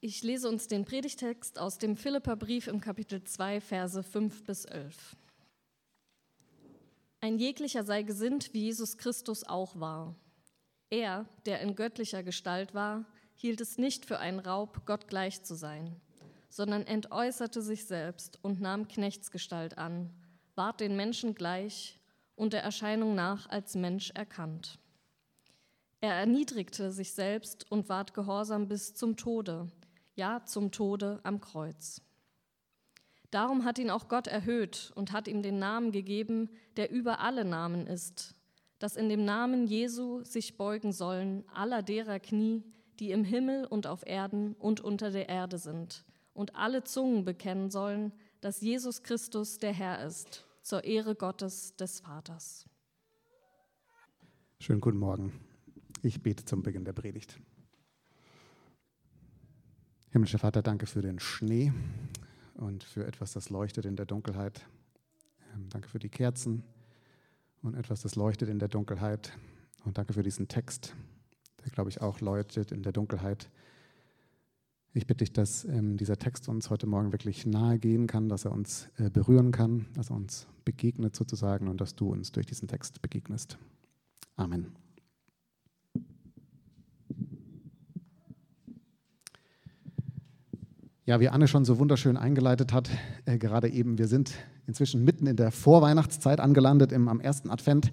Ich lese uns den Predigtext aus dem Philipperbrief im Kapitel 2, Verse 5 bis 11. Ein jeglicher sei gesinnt, wie Jesus Christus auch war. Er, der in göttlicher Gestalt war, hielt es nicht für einen Raub, Gott gleich zu sein, sondern entäußerte sich selbst und nahm Knechtsgestalt an, ward den Menschen gleich und der Erscheinung nach als Mensch erkannt. Er erniedrigte sich selbst und ward gehorsam bis zum Tode, ja zum Tode am Kreuz. Darum hat ihn auch Gott erhöht und hat ihm den Namen gegeben, der über alle Namen ist, dass in dem Namen Jesu sich beugen sollen aller derer Knie, die im Himmel und auf Erden und unter der Erde sind, und alle Zungen bekennen sollen, dass Jesus Christus der Herr ist, zur Ehre Gottes des Vaters. Schönen guten Morgen. Ich bete zum Beginn der Predigt. Himmlischer Vater, danke für den Schnee und für etwas, das leuchtet in der Dunkelheit. Ähm, danke für die Kerzen und etwas, das leuchtet in der Dunkelheit. Und danke für diesen Text, der, glaube ich, auch leuchtet in der Dunkelheit. Ich bitte dich, dass ähm, dieser Text uns heute Morgen wirklich nahe gehen kann, dass er uns äh, berühren kann, dass er uns begegnet sozusagen und dass du uns durch diesen Text begegnest. Amen. Ja, wie Anne schon so wunderschön eingeleitet hat, äh, gerade eben, wir sind inzwischen mitten in der Vorweihnachtszeit angelandet, im, am ersten Advent.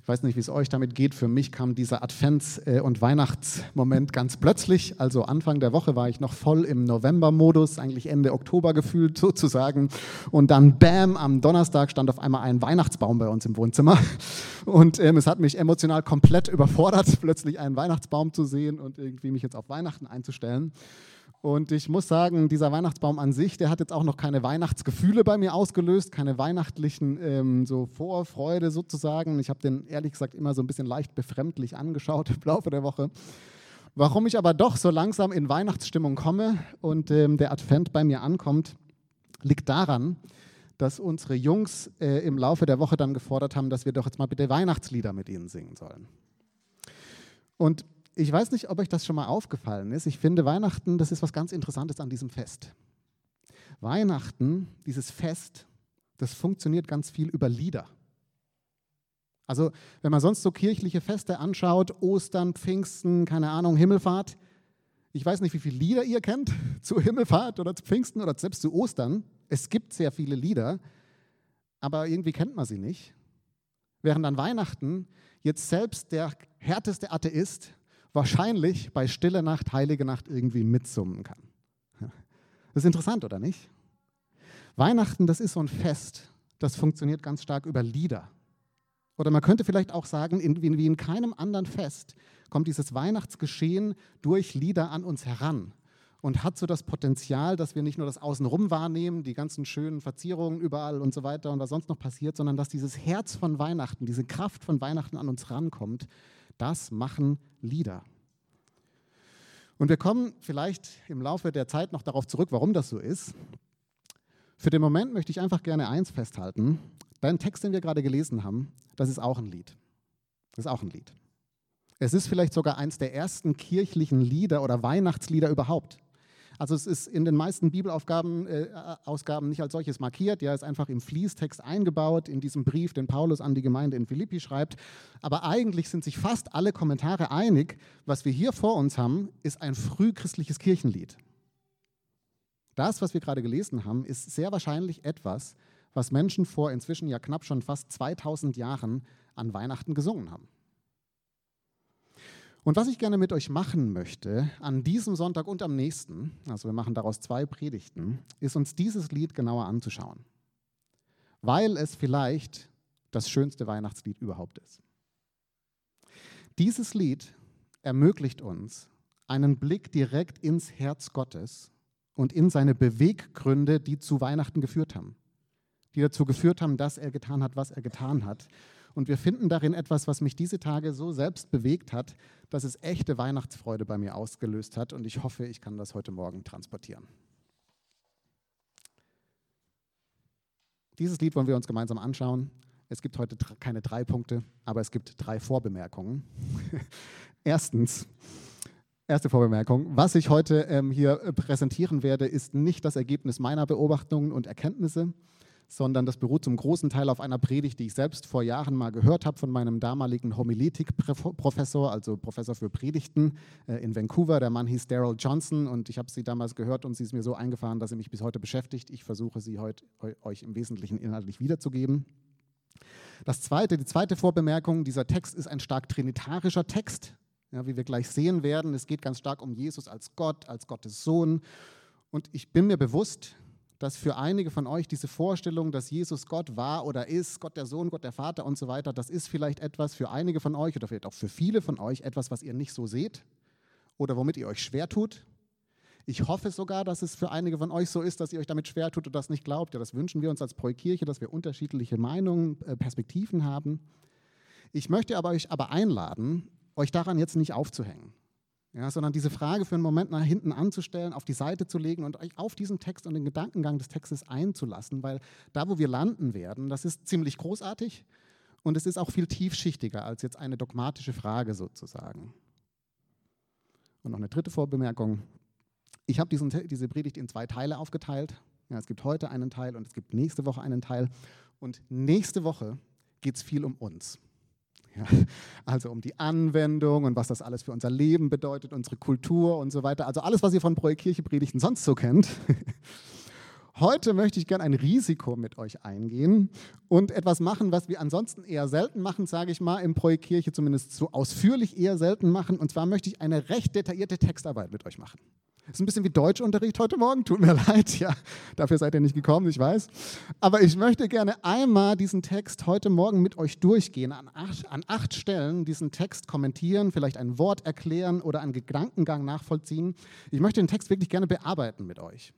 Ich weiß nicht, wie es euch damit geht. Für mich kam dieser Advents- äh, und Weihnachtsmoment ganz plötzlich. Also Anfang der Woche war ich noch voll im November-Modus, eigentlich Ende Oktober gefühlt sozusagen. Und dann, bam, am Donnerstag stand auf einmal ein Weihnachtsbaum bei uns im Wohnzimmer. Und ähm, es hat mich emotional komplett überfordert, plötzlich einen Weihnachtsbaum zu sehen und irgendwie mich jetzt auf Weihnachten einzustellen. Und ich muss sagen, dieser Weihnachtsbaum an sich, der hat jetzt auch noch keine Weihnachtsgefühle bei mir ausgelöst, keine weihnachtlichen ähm, so Vorfreude sozusagen. Ich habe den ehrlich gesagt immer so ein bisschen leicht befremdlich angeschaut im Laufe der Woche. Warum ich aber doch so langsam in Weihnachtsstimmung komme und ähm, der Advent bei mir ankommt, liegt daran, dass unsere Jungs äh, im Laufe der Woche dann gefordert haben, dass wir doch jetzt mal bitte Weihnachtslieder mit ihnen singen sollen. Und ich weiß nicht, ob euch das schon mal aufgefallen ist. Ich finde, Weihnachten, das ist was ganz Interessantes an diesem Fest. Weihnachten, dieses Fest, das funktioniert ganz viel über Lieder. Also, wenn man sonst so kirchliche Feste anschaut, Ostern, Pfingsten, keine Ahnung, Himmelfahrt, ich weiß nicht, wie viele Lieder ihr kennt zu Himmelfahrt oder zu Pfingsten oder selbst zu Ostern. Es gibt sehr viele Lieder, aber irgendwie kennt man sie nicht. Während an Weihnachten jetzt selbst der härteste Atheist wahrscheinlich bei Stille Nacht, Heilige Nacht irgendwie mitsummen kann. Das ist interessant, oder nicht? Weihnachten, das ist so ein Fest, das funktioniert ganz stark über Lieder. Oder man könnte vielleicht auch sagen, in, wie in keinem anderen Fest kommt dieses Weihnachtsgeschehen durch Lieder an uns heran und hat so das Potenzial, dass wir nicht nur das Außenrum wahrnehmen, die ganzen schönen Verzierungen überall und so weiter und was sonst noch passiert, sondern dass dieses Herz von Weihnachten, diese Kraft von Weihnachten an uns rankommt das machen Lieder. Und wir kommen vielleicht im Laufe der Zeit noch darauf zurück, warum das so ist. Für den Moment möchte ich einfach gerne eins festhalten. Dein Text, den wir gerade gelesen haben, das ist auch ein Lied. Das ist auch ein Lied. Es ist vielleicht sogar eins der ersten kirchlichen Lieder oder Weihnachtslieder überhaupt. Also es ist in den meisten Bibelausgaben äh, Ausgaben nicht als solches markiert, ja, ist einfach im Fließtext eingebaut in diesem Brief, den Paulus an die Gemeinde in Philippi schreibt. Aber eigentlich sind sich fast alle Kommentare einig, was wir hier vor uns haben, ist ein frühchristliches Kirchenlied. Das, was wir gerade gelesen haben, ist sehr wahrscheinlich etwas, was Menschen vor inzwischen ja knapp schon fast 2000 Jahren an Weihnachten gesungen haben. Und was ich gerne mit euch machen möchte, an diesem Sonntag und am nächsten, also wir machen daraus zwei Predigten, ist uns dieses Lied genauer anzuschauen, weil es vielleicht das schönste Weihnachtslied überhaupt ist. Dieses Lied ermöglicht uns einen Blick direkt ins Herz Gottes und in seine Beweggründe, die zu Weihnachten geführt haben, die dazu geführt haben, dass er getan hat, was er getan hat und wir finden darin etwas, was mich diese Tage so selbst bewegt hat, dass es echte Weihnachtsfreude bei mir ausgelöst hat. Und ich hoffe, ich kann das heute Morgen transportieren. Dieses Lied wollen wir uns gemeinsam anschauen. Es gibt heute keine drei Punkte, aber es gibt drei Vorbemerkungen. Erstens, Erste Vorbemerkung. Was ich heute ähm, hier äh, präsentieren werde, ist nicht das Ergebnis meiner Beobachtungen und Erkenntnisse, sondern das beruht zum großen Teil auf einer Predigt, die ich selbst vor Jahren mal gehört habe von meinem damaligen Homiletik-Professor, also Professor für Predigten äh, in Vancouver. Der Mann hieß Daryl Johnson und ich habe sie damals gehört und sie ist mir so eingefahren, dass sie mich bis heute beschäftigt. Ich versuche sie heute euch im Wesentlichen inhaltlich wiederzugeben. Das zweite, die zweite Vorbemerkung, dieser Text ist ein stark trinitarischer Text, ja, wie wir gleich sehen werden. Es geht ganz stark um Jesus als Gott, als Gottes Sohn. Und ich bin mir bewusst, dass für einige von euch diese Vorstellung, dass Jesus Gott war oder ist, Gott der Sohn, Gott der Vater und so weiter, das ist vielleicht etwas für einige von euch oder vielleicht auch für viele von euch etwas, was ihr nicht so seht oder womit ihr euch schwer tut. Ich hoffe sogar, dass es für einige von euch so ist, dass ihr euch damit schwer tut und das nicht glaubt. Ja, das wünschen wir uns als Pro-Kirche, dass wir unterschiedliche Meinungen, äh, Perspektiven haben. Ich möchte aber euch aber einladen, euch daran jetzt nicht aufzuhängen ja, sondern diese Frage für einen Moment nach hinten anzustellen, auf die Seite zu legen und euch auf diesen Text und den Gedankengang des Textes einzulassen, weil da, wo wir landen werden, das ist ziemlich großartig und es ist auch viel tiefschichtiger als jetzt eine dogmatische Frage sozusagen. Und noch eine dritte Vorbemerkung. Ich habe diese Predigt in zwei Teile aufgeteilt. Ja, es gibt heute einen Teil und es gibt nächste Woche einen Teil. Und nächste Woche geht es viel um uns. Ja, also um die Anwendung und was das alles für unser Leben bedeutet, unsere Kultur und so weiter. Also alles, was ihr von Projekt Kirche Predigten sonst so kennt. Heute möchte ich gerne ein Risiko mit euch eingehen und etwas machen, was wir ansonsten eher selten machen, sage ich mal, im Projekt Kirche zumindest so ausführlich eher selten machen. Und zwar möchte ich eine recht detaillierte Textarbeit mit euch machen. Ist ein bisschen wie Deutschunterricht heute Morgen, tut mir leid, ja, dafür seid ihr nicht gekommen, ich weiß. Aber ich möchte gerne einmal diesen Text heute Morgen mit euch durchgehen, an acht, an acht Stellen diesen Text kommentieren, vielleicht ein Wort erklären oder einen Gedankengang nachvollziehen. Ich möchte den Text wirklich gerne bearbeiten mit euch.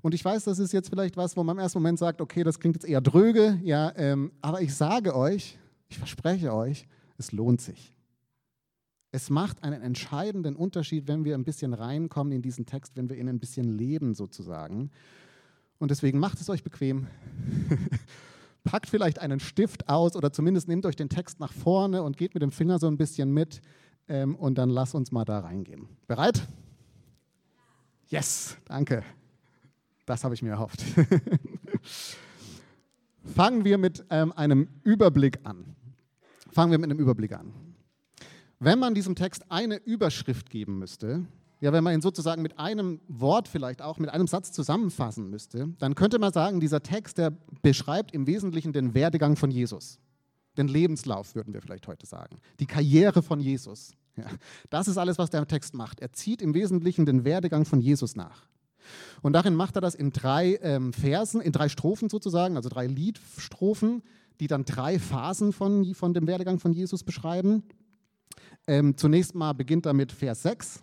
Und ich weiß, das ist jetzt vielleicht was, wo man im ersten Moment sagt, okay, das klingt jetzt eher dröge, ja, ähm, aber ich sage euch, ich verspreche euch, es lohnt sich. Es macht einen entscheidenden Unterschied, wenn wir ein bisschen reinkommen in diesen Text, wenn wir ihn ein bisschen leben sozusagen. Und deswegen macht es euch bequem. Packt vielleicht einen Stift aus oder zumindest nehmt euch den Text nach vorne und geht mit dem Finger so ein bisschen mit ähm, und dann lasst uns mal da reingehen. Bereit? Yes, danke. Das habe ich mir erhofft. Fangen wir mit ähm, einem Überblick an. Fangen wir mit einem Überblick an. Wenn man diesem Text eine Überschrift geben müsste, ja, wenn man ihn sozusagen mit einem Wort vielleicht auch, mit einem Satz zusammenfassen müsste, dann könnte man sagen, dieser Text, der beschreibt im Wesentlichen den Werdegang von Jesus. Den Lebenslauf, würden wir vielleicht heute sagen. Die Karriere von Jesus. Ja, das ist alles, was der Text macht. Er zieht im Wesentlichen den Werdegang von Jesus nach. Und darin macht er das in drei ähm, Versen, in drei Strophen sozusagen, also drei Liedstrophen, die dann drei Phasen von, von dem Werdegang von Jesus beschreiben. Ähm, zunächst mal beginnt er mit Vers 6.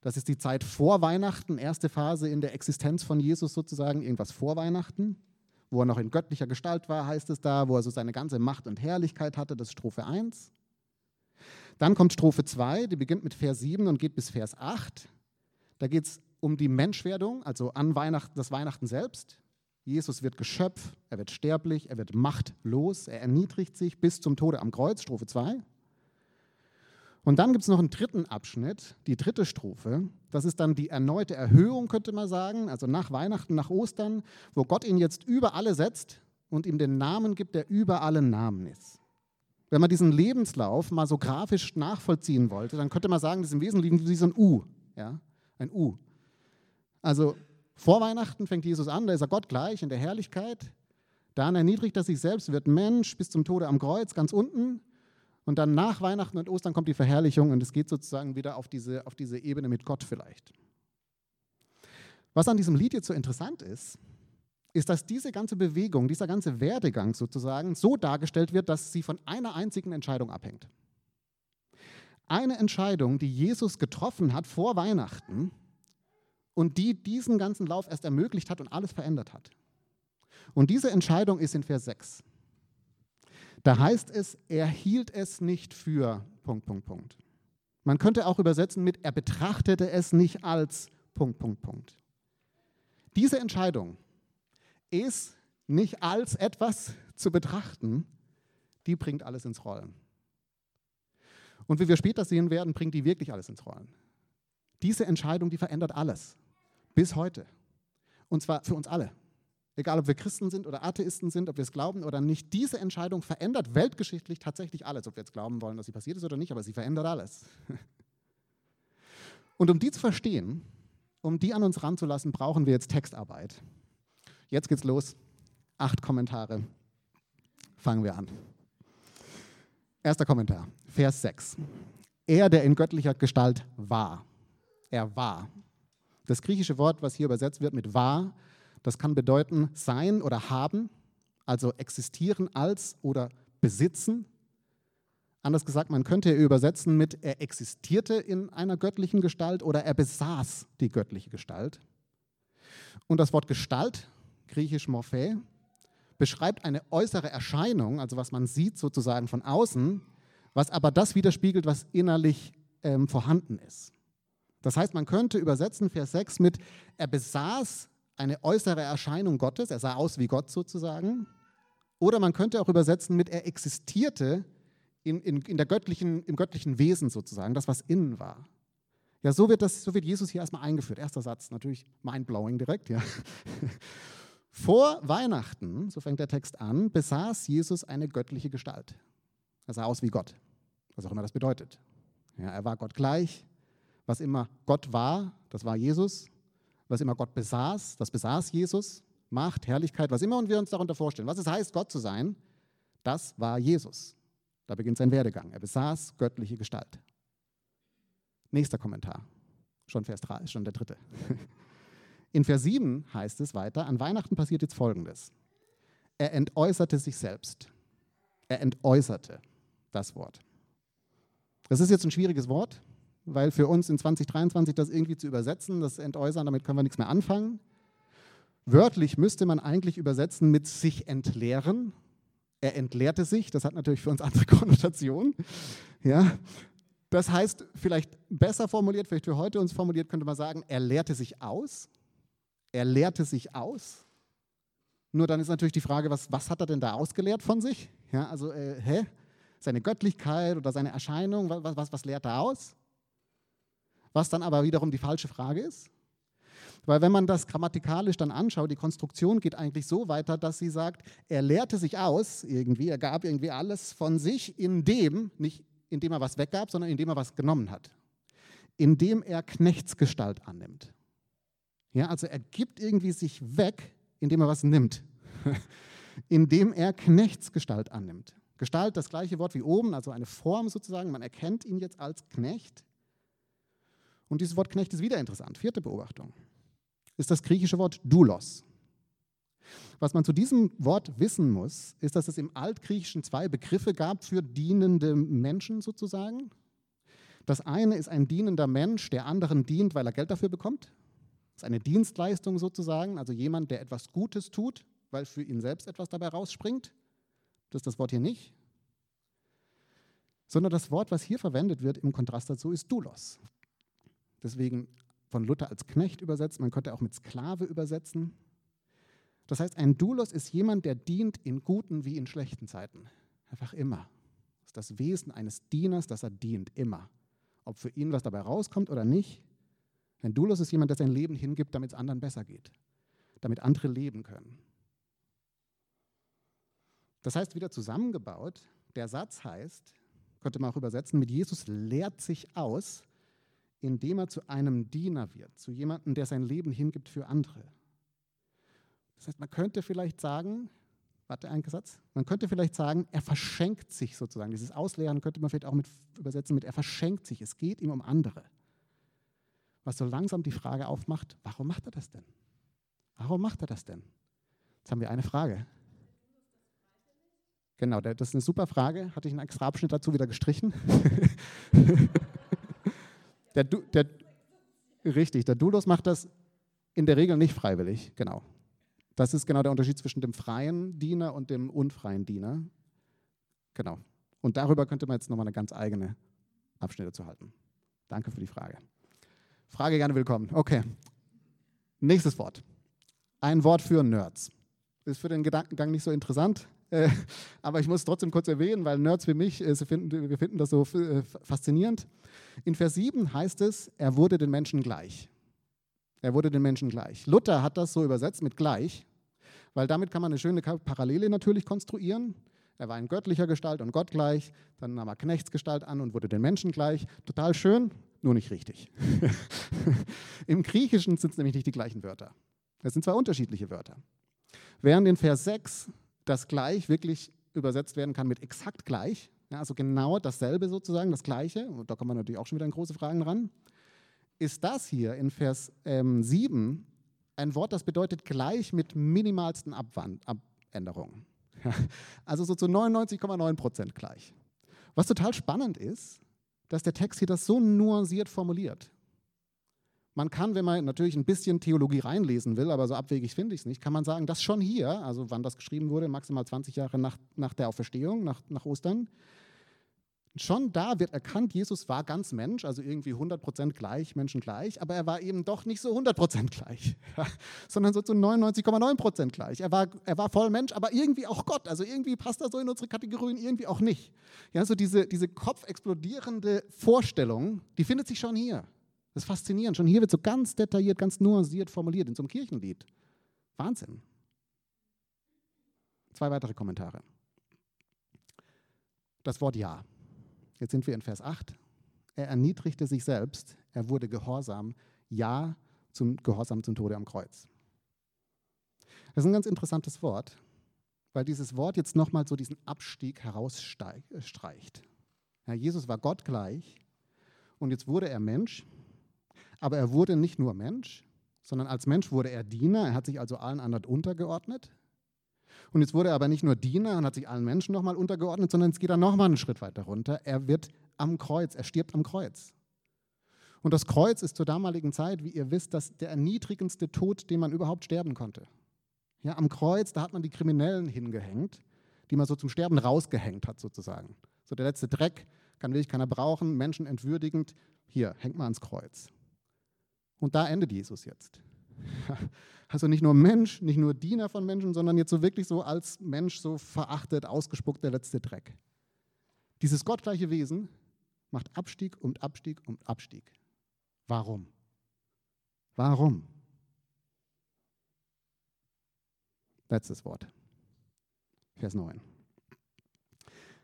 Das ist die Zeit vor Weihnachten, erste Phase in der Existenz von Jesus sozusagen, irgendwas vor Weihnachten, wo er noch in göttlicher Gestalt war, heißt es da, wo er so seine ganze Macht und Herrlichkeit hatte, das ist Strophe 1. Dann kommt Strophe 2, die beginnt mit Vers 7 und geht bis Vers 8. Da geht es um die Menschwerdung, also an Weihnachten, das Weihnachten selbst. Jesus wird Geschöpf, er wird sterblich, er wird machtlos, er erniedrigt sich bis zum Tode am Kreuz, Strophe 2. Und dann gibt es noch einen dritten Abschnitt, die dritte Strophe. Das ist dann die erneute Erhöhung, könnte man sagen, also nach Weihnachten, nach Ostern, wo Gott ihn jetzt über alle setzt und ihm den Namen gibt, der über allen Namen ist. Wenn man diesen Lebenslauf mal so grafisch nachvollziehen wollte, dann könnte man sagen, das ist im Wesentlichen wie so ein U. Ja? Ein U. Also vor Weihnachten fängt Jesus an, da ist er Gott gleich in der Herrlichkeit. Dann erniedrigt er sich selbst, wird Mensch bis zum Tode am Kreuz, ganz unten. Und dann nach Weihnachten und Ostern kommt die Verherrlichung und es geht sozusagen wieder auf diese, auf diese Ebene mit Gott vielleicht. Was an diesem Lied jetzt so interessant ist, ist, dass diese ganze Bewegung, dieser ganze Werdegang sozusagen so dargestellt wird, dass sie von einer einzigen Entscheidung abhängt. Eine Entscheidung, die Jesus getroffen hat vor Weihnachten und die diesen ganzen Lauf erst ermöglicht hat und alles verändert hat. Und diese Entscheidung ist in Vers 6. Da heißt es, er hielt es nicht für Punkt, Punkt, Punkt. Man könnte auch übersetzen mit, er betrachtete es nicht als Punkt, Punkt, Punkt. Diese Entscheidung ist nicht als etwas zu betrachten, die bringt alles ins Rollen. Und wie wir später sehen werden, bringt die wirklich alles ins Rollen. Diese Entscheidung, die verändert alles. Bis heute. Und zwar für uns alle. Egal, ob wir Christen sind oder Atheisten sind, ob wir es glauben oder nicht. Diese Entscheidung verändert weltgeschichtlich tatsächlich alles. Ob wir jetzt glauben wollen, dass sie passiert ist oder nicht, aber sie verändert alles. Und um die zu verstehen, um die an uns ranzulassen, brauchen wir jetzt Textarbeit. Jetzt geht's los. Acht Kommentare. Fangen wir an. Erster Kommentar, Vers 6. Er, der in göttlicher Gestalt war. Er war. Das griechische Wort, was hier übersetzt wird mit war, das kann bedeuten sein oder haben, also existieren als oder besitzen. Anders gesagt, man könnte übersetzen mit er existierte in einer göttlichen Gestalt oder er besaß die göttliche Gestalt. Und das Wort Gestalt, griechisch Morphe, beschreibt eine äußere Erscheinung, also was man sieht sozusagen von außen, was aber das widerspiegelt, was innerlich ähm, vorhanden ist. Das heißt, man könnte übersetzen Vers 6 mit, er besaß eine äußere Erscheinung Gottes, er sah aus wie Gott sozusagen. Oder man könnte auch übersetzen mit, er existierte in, in, in der göttlichen, im göttlichen Wesen sozusagen, das, was innen war. Ja, so wird, das, so wird Jesus hier erstmal eingeführt. Erster Satz, natürlich mindblowing direkt, ja. Vor Weihnachten, so fängt der Text an, besaß Jesus eine göttliche Gestalt. Er sah aus wie Gott, was auch immer das bedeutet. Ja, er war Gott gleich. Was immer Gott war, das war Jesus. Was immer Gott besaß, das besaß Jesus. Macht, Herrlichkeit, was immer wir uns darunter vorstellen. Was es heißt, Gott zu sein, das war Jesus. Da beginnt sein Werdegang. Er besaß göttliche Gestalt. Nächster Kommentar. Schon Vers 3, schon der dritte. In Vers 7 heißt es weiter, an Weihnachten passiert jetzt Folgendes. Er entäußerte sich selbst. Er entäußerte das Wort. Das ist jetzt ein schwieriges Wort, weil für uns in 2023 das irgendwie zu übersetzen, das Entäußern, damit können wir nichts mehr anfangen. Wörtlich müsste man eigentlich übersetzen mit sich entleeren. Er entleerte sich, das hat natürlich für uns andere Konnotationen. Ja. Das heißt, vielleicht besser formuliert, vielleicht für heute uns formuliert, könnte man sagen, er lehrte sich aus. Er lehrte sich aus. Nur dann ist natürlich die Frage, was, was hat er denn da ausgelehrt von sich? Ja, also, äh, hä? Seine Göttlichkeit oder seine Erscheinung, was, was, was lehrt er aus? Was dann aber wiederum die falsche Frage ist. Weil wenn man das grammatikalisch dann anschaut, die Konstruktion geht eigentlich so weiter, dass sie sagt, er lehrte sich aus irgendwie, er gab irgendwie alles von sich, indem, nicht indem er was weggab, sondern indem er was genommen hat. Indem er Knechtsgestalt annimmt. Ja, also er gibt irgendwie sich weg, indem er was nimmt. indem er Knechtsgestalt annimmt. Gestalt, das gleiche Wort wie oben, also eine Form sozusagen. Man erkennt ihn jetzt als Knecht. Und dieses Wort Knecht ist wieder interessant. Vierte Beobachtung ist das griechische Wort Doulos. Was man zu diesem Wort wissen muss, ist, dass es im Altgriechischen zwei Begriffe gab für dienende Menschen sozusagen. Das eine ist ein dienender Mensch, der anderen dient, weil er Geld dafür bekommt. Das ist eine Dienstleistung sozusagen, also jemand, der etwas Gutes tut, weil für ihn selbst etwas dabei rausspringt. Das ist das Wort hier nicht. Sondern das Wort, was hier verwendet wird im Kontrast dazu, ist Doulos. Deswegen von Luther als Knecht übersetzt, man könnte auch mit Sklave übersetzen. Das heißt, ein Doulos ist jemand, der dient in guten wie in schlechten Zeiten. Einfach immer. Das ist das Wesen eines Dieners, dass er dient, immer. Ob für ihn was dabei rauskommt oder nicht, ein Doulos ist jemand, der sein Leben hingibt, damit es anderen besser geht, damit andere leben können. Das heißt, wieder zusammengebaut, der Satz heißt, könnte man auch übersetzen, mit Jesus lehrt sich aus, indem er zu einem Diener wird, zu jemandem, der sein Leben hingibt für andere. Das heißt, man könnte vielleicht sagen, warte, ein Satz, man könnte vielleicht sagen, er verschenkt sich sozusagen. Dieses Ausleeren könnte man vielleicht auch mit übersetzen mit, er verschenkt sich, es geht ihm um andere was so langsam die Frage aufmacht, warum macht er das denn? Warum macht er das denn? Jetzt haben wir eine Frage. Genau, das ist eine super Frage. Hatte ich einen extra Abschnitt dazu wieder gestrichen. der, der, richtig, der Dulos macht das in der Regel nicht freiwillig. Genau. Das ist genau der Unterschied zwischen dem freien Diener und dem unfreien Diener. Genau. Und darüber könnte man jetzt nochmal eine ganz eigene Abschnitte zu halten. Danke für die Frage. Frage gerne willkommen. Okay. Nächstes Wort. Ein Wort für Nerds. Ist für den Gedankengang nicht so interessant, äh, aber ich muss es trotzdem kurz erwähnen, weil Nerds wie mich, äh, finden, wir finden das so äh, faszinierend. In Vers 7 heißt es, er wurde den Menschen gleich. Er wurde den Menschen gleich. Luther hat das so übersetzt mit gleich, weil damit kann man eine schöne Parallele natürlich konstruieren. Er war in göttlicher Gestalt und Gott gleich, dann nahm er Knechtsgestalt an und wurde den Menschen gleich. Total schön, nur nicht richtig. Im Griechischen sind es nämlich nicht die gleichen Wörter. Es sind zwei unterschiedliche Wörter. Während in Vers 6 das gleich wirklich übersetzt werden kann mit exakt gleich, ja, also genau dasselbe sozusagen, das Gleiche, und da kommen wir natürlich auch schon wieder an große Fragen ran, ist das hier in Vers ähm, 7 ein Wort, das bedeutet gleich mit minimalsten Abwand Abänderungen. Also so zu 99,9 Prozent gleich. Was total spannend ist, dass der Text hier das so nuanciert formuliert. Man kann, wenn man natürlich ein bisschen Theologie reinlesen will, aber so abwegig finde ich es nicht, kann man sagen, dass schon hier, also wann das geschrieben wurde, maximal 20 Jahre nach, nach der Auferstehung, nach, nach Ostern, schon da wird erkannt, Jesus war ganz Mensch, also irgendwie 100% gleich, Menschen gleich, aber er war eben doch nicht so 100% gleich, sondern so zu 99,9% gleich. Er war, er war voll Mensch, aber irgendwie auch Gott, also irgendwie passt er so in unsere Kategorien, irgendwie auch nicht. Ja, so diese, diese kopfexplodierende Vorstellung, die findet sich schon hier. Das ist faszinierend. Schon hier wird so ganz detailliert, ganz nuanciert formuliert in so einem Kirchenlied. Wahnsinn. Zwei weitere Kommentare. Das Wort Ja. Jetzt sind wir in Vers 8. Er erniedrigte sich selbst, er wurde gehorsam, ja zum Gehorsam zum Tode am Kreuz. Das ist ein ganz interessantes Wort, weil dieses Wort jetzt nochmal so diesen Abstieg herausstreicht. Ja, Jesus war Gott gleich und jetzt wurde er Mensch aber er wurde nicht nur Mensch, sondern als Mensch wurde er Diener. Er hat sich also allen anderen untergeordnet. Und jetzt wurde er aber nicht nur Diener und hat sich allen Menschen nochmal untergeordnet, sondern jetzt geht er nochmal einen Schritt weiter runter. Er wird am Kreuz, er stirbt am Kreuz. Und das Kreuz ist zur damaligen Zeit, wie ihr wisst, das der erniedrigendste Tod, den man überhaupt sterben konnte. Ja, am Kreuz, da hat man die Kriminellen hingehängt, die man so zum Sterben rausgehängt hat, sozusagen. So der letzte Dreck, kann wirklich keiner brauchen, Menschen entwürdigend. Hier, hängt mal ans Kreuz. Und da endet Jesus jetzt. Also nicht nur Mensch, nicht nur Diener von Menschen, sondern jetzt so wirklich so als Mensch so verachtet, ausgespuckt, der letzte Dreck. Dieses gottgleiche Wesen macht Abstieg und Abstieg und Abstieg. Warum? Warum? Letztes Wort. Vers 9.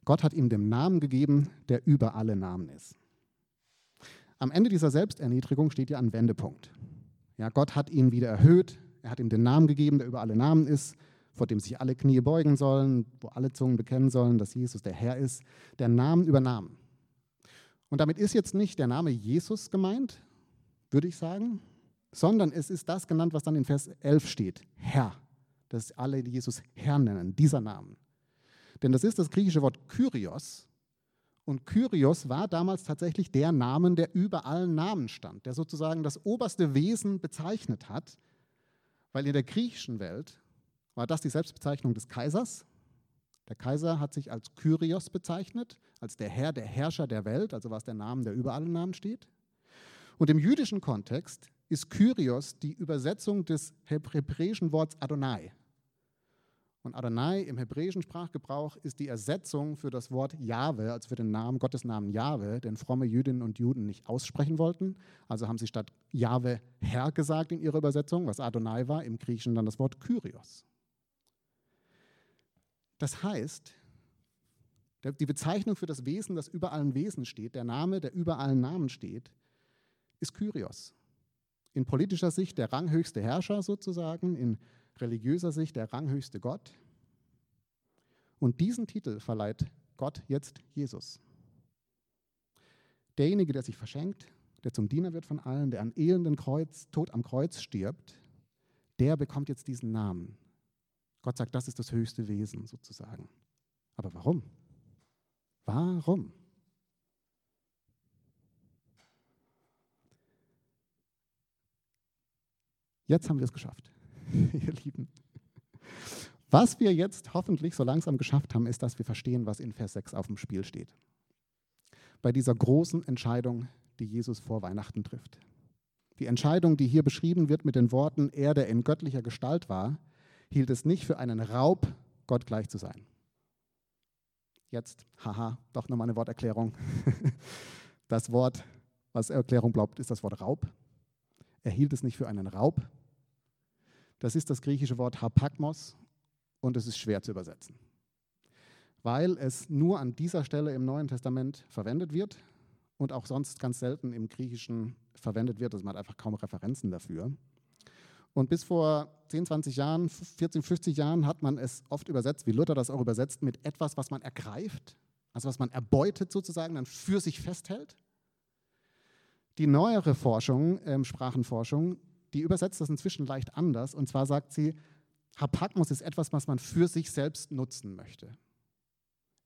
Gott hat ihm den Namen gegeben, der über alle Namen ist. Am Ende dieser Selbsterniedrigung steht ja ein Wendepunkt. Ja, Gott hat ihn wieder erhöht, er hat ihm den Namen gegeben, der über alle Namen ist, vor dem sich alle Knie beugen sollen, wo alle Zungen bekennen sollen, dass Jesus der Herr ist, der Namen über Namen. Und damit ist jetzt nicht der Name Jesus gemeint, würde ich sagen, sondern es ist das genannt, was dann in Vers 11 steht, Herr, dass alle Jesus Herr nennen, dieser Namen. Denn das ist das griechische Wort Kyrios, und Kyrios war damals tatsächlich der Name, der über allen Namen stand, der sozusagen das oberste Wesen bezeichnet hat, weil in der griechischen Welt war das die Selbstbezeichnung des Kaisers. Der Kaiser hat sich als Kyrios bezeichnet, als der Herr, der Herrscher der Welt, also was der Name, der über allen Namen steht. Und im jüdischen Kontext ist Kyrios die Übersetzung des hebräischen Wortes Adonai, und Adonai im hebräischen Sprachgebrauch ist die Ersetzung für das Wort Jahwe, also für den Namen, Gottes Namen Jahwe, den fromme Jüdinnen und Juden nicht aussprechen wollten. Also haben sie statt Jahwe Herr gesagt in ihrer Übersetzung, was Adonai war, im Griechischen dann das Wort Kyrios. Das heißt, die Bezeichnung für das Wesen, das über allen Wesen steht, der Name, der über allen Namen steht, ist Kyrios. In politischer Sicht der ranghöchste Herrscher sozusagen, in religiöser Sicht der ranghöchste Gott. Und diesen Titel verleiht Gott jetzt Jesus. Derjenige, der sich verschenkt, der zum Diener wird von allen, der an elenden Kreuz, Tod am Kreuz stirbt, der bekommt jetzt diesen Namen. Gott sagt, das ist das höchste Wesen sozusagen. Aber warum? Warum? Jetzt haben wir es geschafft. ihr Lieben. Was wir jetzt hoffentlich so langsam geschafft haben, ist, dass wir verstehen, was in Vers 6 auf dem Spiel steht. Bei dieser großen Entscheidung, die Jesus vor Weihnachten trifft. Die Entscheidung, die hier beschrieben wird mit den Worten, er, der in göttlicher Gestalt war, hielt es nicht für einen Raub, Gott gleich zu sein. Jetzt, haha, doch nochmal eine Worterklärung. Das Wort, was Erklärung glaubt, ist das Wort Raub. Er hielt es nicht für einen Raub. Das ist das griechische Wort Hapagmos und es ist schwer zu übersetzen, weil es nur an dieser Stelle im Neuen Testament verwendet wird und auch sonst ganz selten im Griechischen verwendet wird. Also man hat einfach kaum Referenzen dafür. Und bis vor 10, 20 Jahren, 14, 50 Jahren hat man es oft übersetzt, wie Luther das auch übersetzt, mit etwas, was man ergreift, also was man erbeutet sozusagen, dann für sich festhält. Die neuere Forschung, ähm, Sprachenforschung, die übersetzt das inzwischen leicht anders. Und zwar sagt sie, Hapagmus ist etwas, was man für sich selbst nutzen möchte.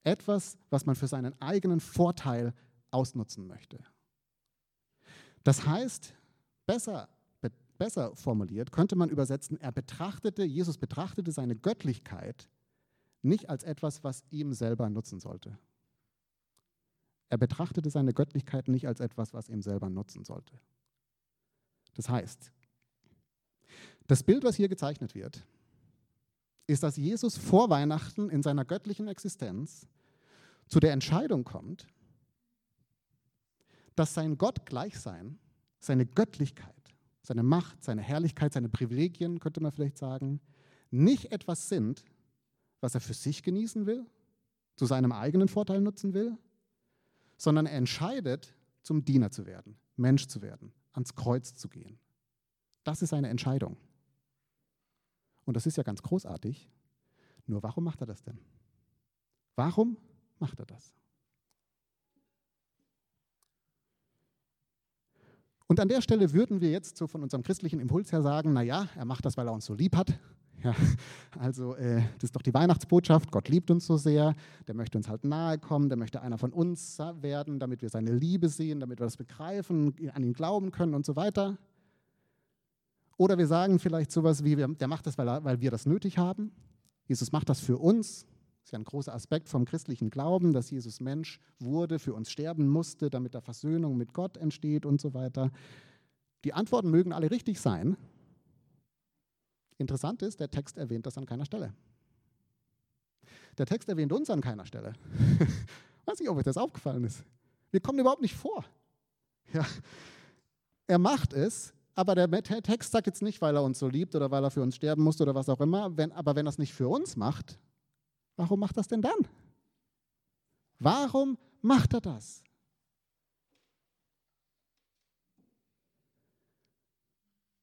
Etwas, was man für seinen eigenen Vorteil ausnutzen möchte. Das heißt, besser besser formuliert, könnte man übersetzen, er betrachtete, Jesus betrachtete seine Göttlichkeit nicht als etwas, was ihm selber nutzen sollte. Er betrachtete seine Göttlichkeit nicht als etwas, was ihm selber nutzen sollte. Das heißt, das Bild, was hier gezeichnet wird, ist, dass Jesus vor Weihnachten in seiner göttlichen Existenz zu der Entscheidung kommt, dass sein Gottgleichsein, seine Göttlichkeit, seine Macht, seine Herrlichkeit, seine Privilegien, könnte man vielleicht sagen, nicht etwas sind, was er für sich genießen will, zu seinem eigenen Vorteil nutzen will, sondern er entscheidet, zum Diener zu werden, Mensch zu werden, ans Kreuz zu gehen. Das ist seine Entscheidung. Und das ist ja ganz großartig. Nur warum macht er das denn? Warum macht er das? Und an der Stelle würden wir jetzt so von unserem christlichen Impuls her sagen, naja, er macht das, weil er uns so lieb hat. Ja, also äh, das ist doch die Weihnachtsbotschaft, Gott liebt uns so sehr, der möchte uns halt nahe kommen, der möchte einer von uns werden, damit wir seine Liebe sehen, damit wir das begreifen, an ihn glauben können und so weiter. Oder wir sagen vielleicht sowas wie, der macht das, weil, wir das nötig haben. Jesus macht das für uns, das ist ja ein großer Aspekt vom christlichen Glauben, dass Jesus Mensch wurde, für uns sterben musste, damit da Versöhnung mit Gott entsteht und so weiter. Die Antworten mögen alle richtig sein. Interessant ist, der Text erwähnt das an keiner Stelle. Der Text erwähnt uns an keiner Stelle. Weiß nicht, ob euch das aufgefallen ist. Wir kommen überhaupt nicht vor. Ja. Er macht es, aber der Text sagt jetzt nicht, weil er uns so liebt oder weil er für uns sterben musste oder was auch immer. Wenn, aber wenn er es nicht für uns macht, Warum macht das denn dann? Warum macht er das?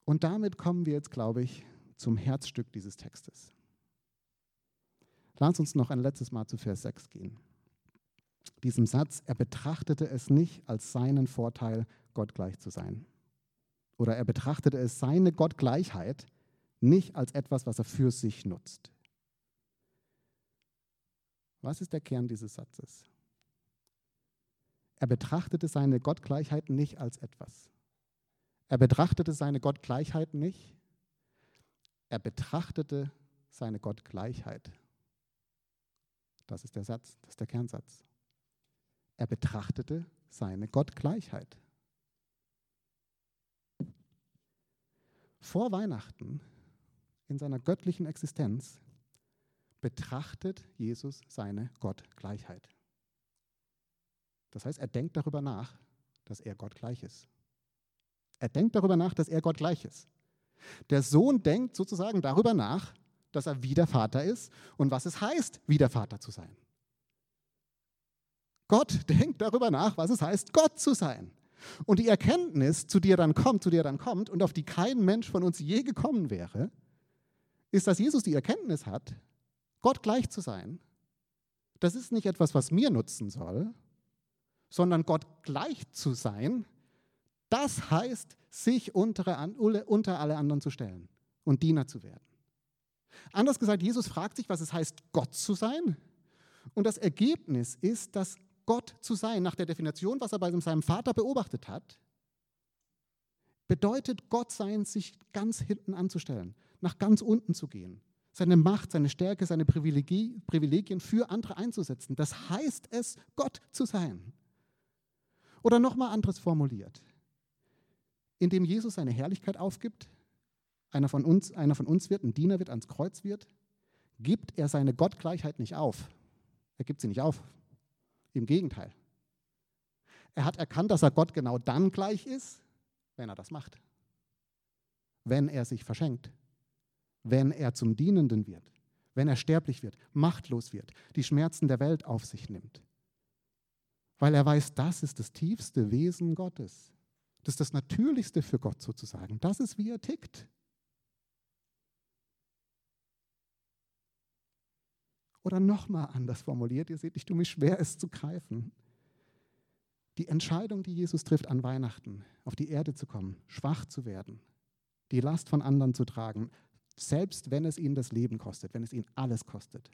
Und damit kommen wir jetzt, glaube ich, zum Herzstück dieses Textes. Lass uns noch ein letztes Mal zu Vers 6 gehen. Diesem Satz, er betrachtete es nicht als seinen Vorteil, Gott gleich zu sein. Oder er betrachtete es seine Gottgleichheit nicht als etwas, was er für sich nutzt. Was ist der Kern dieses Satzes? Er betrachtete seine Gottgleichheit nicht als etwas. Er betrachtete seine Gottgleichheit nicht. Er betrachtete seine Gottgleichheit. Das ist der Satz, das ist der Kernsatz. Er betrachtete seine Gottgleichheit. Vor Weihnachten, in seiner göttlichen Existenz, betrachtet Jesus seine Gottgleichheit. Das heißt, er denkt darüber nach, dass er Gott gleich ist. Er denkt darüber nach, dass er Gott gleich ist. Der Sohn denkt sozusagen darüber nach, dass er wie der Vater ist und was es heißt, wie der Vater zu sein. Gott denkt darüber nach, was es heißt, Gott zu sein. Und die Erkenntnis, zu dir dann kommt, zu dir dann kommt und auf die kein Mensch von uns je gekommen wäre, ist, dass Jesus die Erkenntnis hat, Gott gleich zu sein, das ist nicht etwas, was mir nutzen soll, sondern Gott gleich zu sein, das heißt, sich unter, alle anderen zu stellen und Diener zu werden. Anders gesagt, Jesus fragt sich, was es heißt, Gott zu sein. Und das Ergebnis ist, dass Gott zu sein, nach der Definition, was er bei seinem Vater beobachtet hat, bedeutet Gott sein, sich ganz hinten anzustellen, nach ganz unten zu gehen, seine Macht, seine Stärke, seine Privilegien für andere einzusetzen. Das heißt es, Gott zu sein. Oder nochmal anderes formuliert. Indem Jesus seine Herrlichkeit aufgibt, einer von, uns, einer von uns wird, ein Diener wird, ans Kreuz wird, gibt er seine Gottgleichheit nicht auf. Er gibt sie nicht auf. Im Gegenteil. Er hat erkannt, dass er Gott genau dann gleich ist, wenn er das macht. Wenn er sich verschenkt. Wenn er zum Dienenden wird. Wenn er sterblich wird, machtlos wird, die Schmerzen der Welt auf sich nimmt. Weil er weiß, das ist das tiefste Wesen Gottes. Das ist das Natürlichste für Gott sozusagen. Das ist, wie er tickt. Oder nochmal anders formuliert, ihr seht, ich tue mich schwer, es zu greifen. Die Entscheidung, die Jesus trifft an Weihnachten, auf die Erde zu kommen, schwach zu werden, die Last von anderen zu tragen, selbst wenn es ihn das Leben kostet, wenn es ihn alles kostet.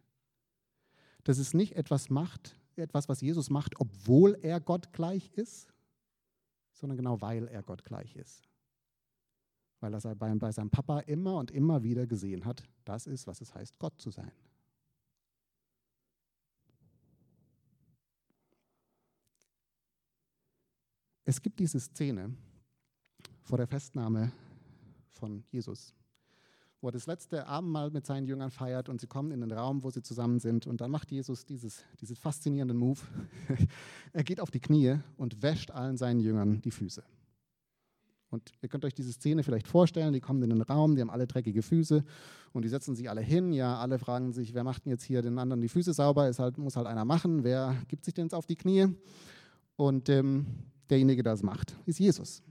Dass es nicht etwas macht, etwas, was Jesus macht, obwohl er Gott gleich ist, sondern genau weil er Gott gleich ist. Weil er bei seinem Papa immer und immer wieder gesehen hat, das ist, was es heißt, Gott zu sein. Es gibt diese Szene vor der Festnahme von Jesus, wo er das letzte Abendmahl mit seinen Jüngern feiert und sie kommen in den Raum, wo sie zusammen sind und dann macht Jesus dieses, diesen faszinierenden Move. er geht auf die Knie und wäscht allen seinen Jüngern die Füße. Und ihr könnt euch diese Szene vielleicht vorstellen, die kommen in den Raum, die haben alle dreckige Füße und die setzen sich alle hin. Ja, alle fragen sich, wer macht denn jetzt hier den anderen die Füße sauber? Es halt, muss halt einer machen. Wer gibt sich denn jetzt auf die Knie? Und ähm, derjenige, der es macht, ist Jesus.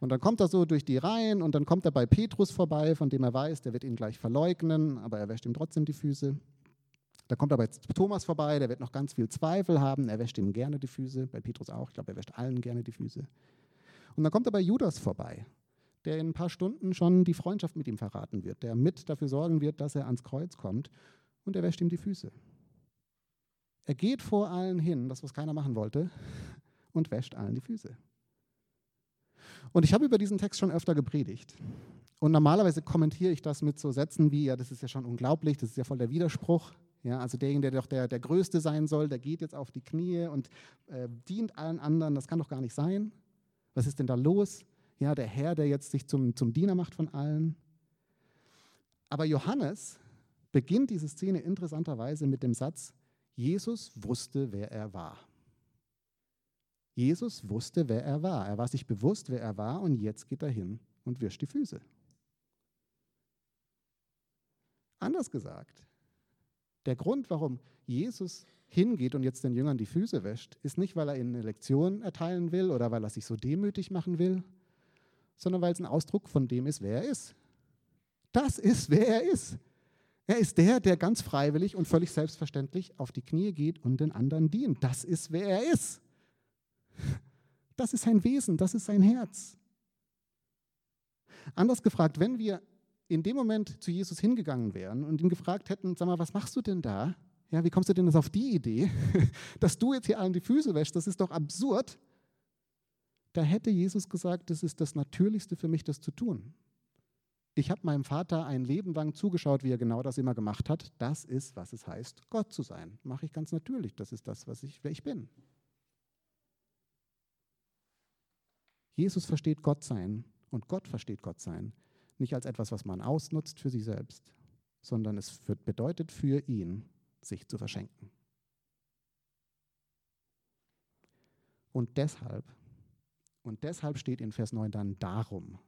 Und dann kommt er so durch die Reihen und dann kommt er bei Petrus vorbei, von dem er weiß, der wird ihn gleich verleugnen, aber er wäscht ihm trotzdem die Füße. Da kommt er bei Thomas vorbei, der wird noch ganz viel Zweifel haben, er wäscht ihm gerne die Füße, bei Petrus auch, ich glaube, er wäscht allen gerne die Füße. Und dann kommt er bei Judas vorbei, der in ein paar Stunden schon die Freundschaft mit ihm verraten wird, der mit dafür sorgen wird, dass er ans Kreuz kommt und er wäscht ihm die Füße. Er geht vor allen hin, das was keiner machen wollte, und wäscht allen die Füße. Und ich habe über diesen Text schon öfter gepredigt. Und normalerweise kommentiere ich das mit so Sätzen wie, ja, das ist ja schon unglaublich, das ist ja voll der Widerspruch. Ja, also derjenige, der doch der, der Größte sein soll, der geht jetzt auf die Knie und äh, dient allen anderen, das kann doch gar nicht sein. Was ist denn da los? Ja, der Herr, der jetzt sich zum, zum Diener macht von allen. Aber Johannes beginnt diese Szene interessanterweise mit dem Satz, Jesus wusste, wer er war. Jesus wusste, wer er war. Er war sich bewusst, wer er war und jetzt geht er hin und wischt die Füße. Anders gesagt, der Grund, warum Jesus hingeht und jetzt den Jüngern die Füße wäscht, ist nicht, weil er ihnen eine Lektion erteilen will oder weil er sich so demütig machen will, sondern weil es ein Ausdruck von dem ist, wer er ist. Das ist, wer er ist. Er ist der, der ganz freiwillig und völlig selbstverständlich auf die Knie geht und den anderen dient. Das ist, wer er ist. Das ist sein Wesen, das ist sein Herz. Anders gefragt, wenn wir in dem Moment zu Jesus hingegangen wären und ihn gefragt hätten, sag mal, was machst du denn da? Ja, wie kommst du denn jetzt auf die Idee, dass du jetzt hier allen die Füße wäschst? Das ist doch absurd. Da hätte Jesus gesagt, das ist das Natürlichste für mich, das zu tun. Ich habe meinem Vater ein Leben lang zugeschaut, wie er genau das immer gemacht hat. Das ist, was es heißt, Gott zu sein. Mache ich ganz natürlich. Das ist das, was ich, wer ich bin. Jesus versteht Gott sein und Gott versteht Gott sein nicht als etwas, was man ausnutzt für sich selbst, sondern es bedeutet für ihn, sich zu verschenken. Und deshalb, und deshalb steht in Vers 9 dann darum.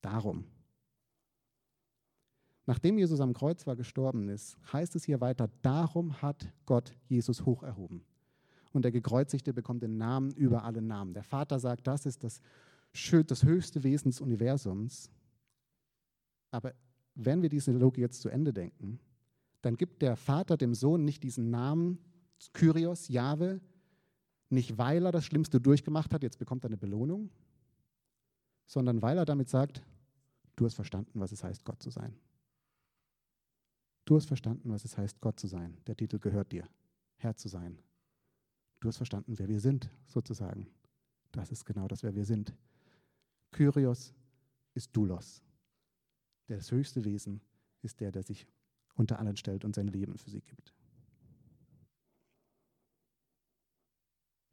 Darum. Nachdem Jesus am Kreuz war gestorben ist, heißt es hier weiter, darum hat Gott Jesus hocherhoben und der Gekreuzigte bekommt den Namen über alle Namen. Der Vater sagt, das ist das, das höchste Wesen des Universums. Aber wenn wir diese Logik jetzt zu Ende denken, dann gibt der Vater dem Sohn nicht diesen Namen Kyrios, Jahwe, nicht weil er das Schlimmste durchgemacht hat, jetzt bekommt er eine Belohnung, sondern weil er damit sagt, du hast verstanden, was es heißt, Gott zu sein. Du hast verstanden, was es heißt, Gott zu sein. Der Titel gehört dir, Herr zu sein, Du hast verstanden, wer wir sind, sozusagen. Das ist genau das, wer wir sind. Kyrios ist Doulos. Das höchste Wesen ist der, der sich unter allen stellt und sein Leben für sie gibt.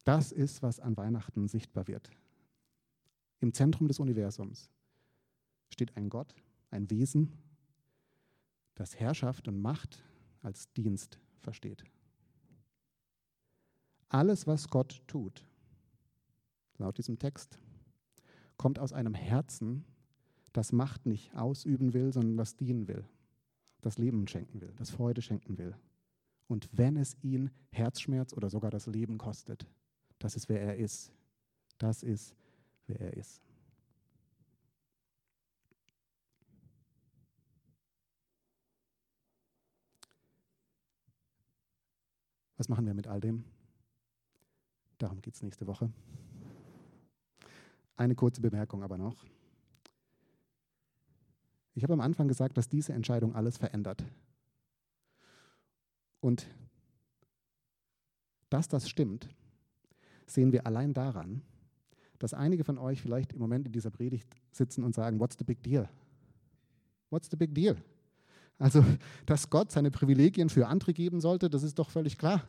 Das ist, was an Weihnachten sichtbar wird. Im Zentrum des Universums steht ein Gott, ein Wesen, das Herrschaft und Macht als Dienst versteht. Alles, was Gott tut, laut diesem Text, kommt aus einem Herzen, das Macht nicht ausüben will, sondern das dienen will, das Leben schenken will, das Freude schenken will. Und wenn es ihn Herzschmerz oder sogar das Leben kostet, das ist, wer er ist. Das ist, wer er ist. Was machen wir mit all dem? Darum geht es nächste Woche. Eine kurze Bemerkung aber noch. Ich habe am Anfang gesagt, dass diese Entscheidung alles verändert. Und dass das stimmt, sehen wir allein daran, dass einige von euch vielleicht im Moment in dieser Predigt sitzen und sagen, what's the big deal? What's the big deal? Also, dass Gott seine Privilegien für andere geben sollte, das ist doch völlig klar.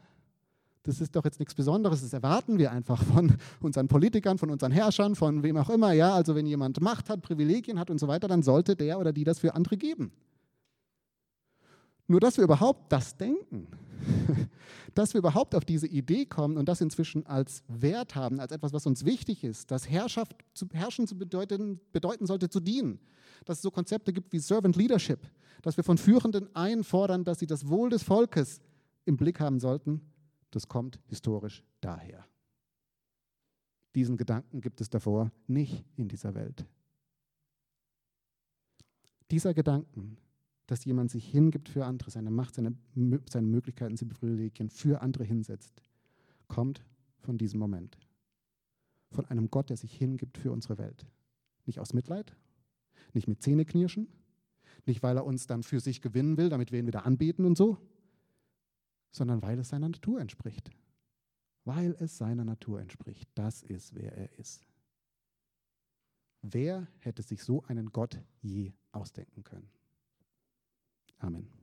Das ist doch jetzt nichts Besonderes, das erwarten wir einfach von unseren Politikern, von unseren Herrschern, von wem auch immer. Ja, also wenn jemand Macht hat, Privilegien hat und so weiter, dann sollte der oder die das für andere geben. Nur dass wir überhaupt das denken, dass wir überhaupt auf diese Idee kommen und das inzwischen als Wert haben, als etwas, was uns wichtig ist, dass Herrschaft zu herrschen zu bedeuten, bedeuten sollte, zu dienen. Dass es so Konzepte gibt wie Servant Leadership, dass wir von Führenden einfordern, dass sie das Wohl des Volkes im Blick haben sollten, das kommt historisch daher. Diesen Gedanken gibt es davor nicht in dieser Welt. Dieser Gedanken dass jemand sich hingibt für andere, seine Macht, seine, seine Möglichkeiten, seine Privilegien für andere hinsetzt, kommt von diesem Moment. Von einem Gott, der sich hingibt für unsere Welt. Nicht aus Mitleid, nicht mit Zähneknirschen, nicht weil er uns dann für sich gewinnen will, damit wir ihn wieder anbeten und so, sondern weil es seiner Natur entspricht. Weil es seiner Natur entspricht. Das ist, wer er ist. Wer hätte sich so einen Gott je ausdenken können? Amen.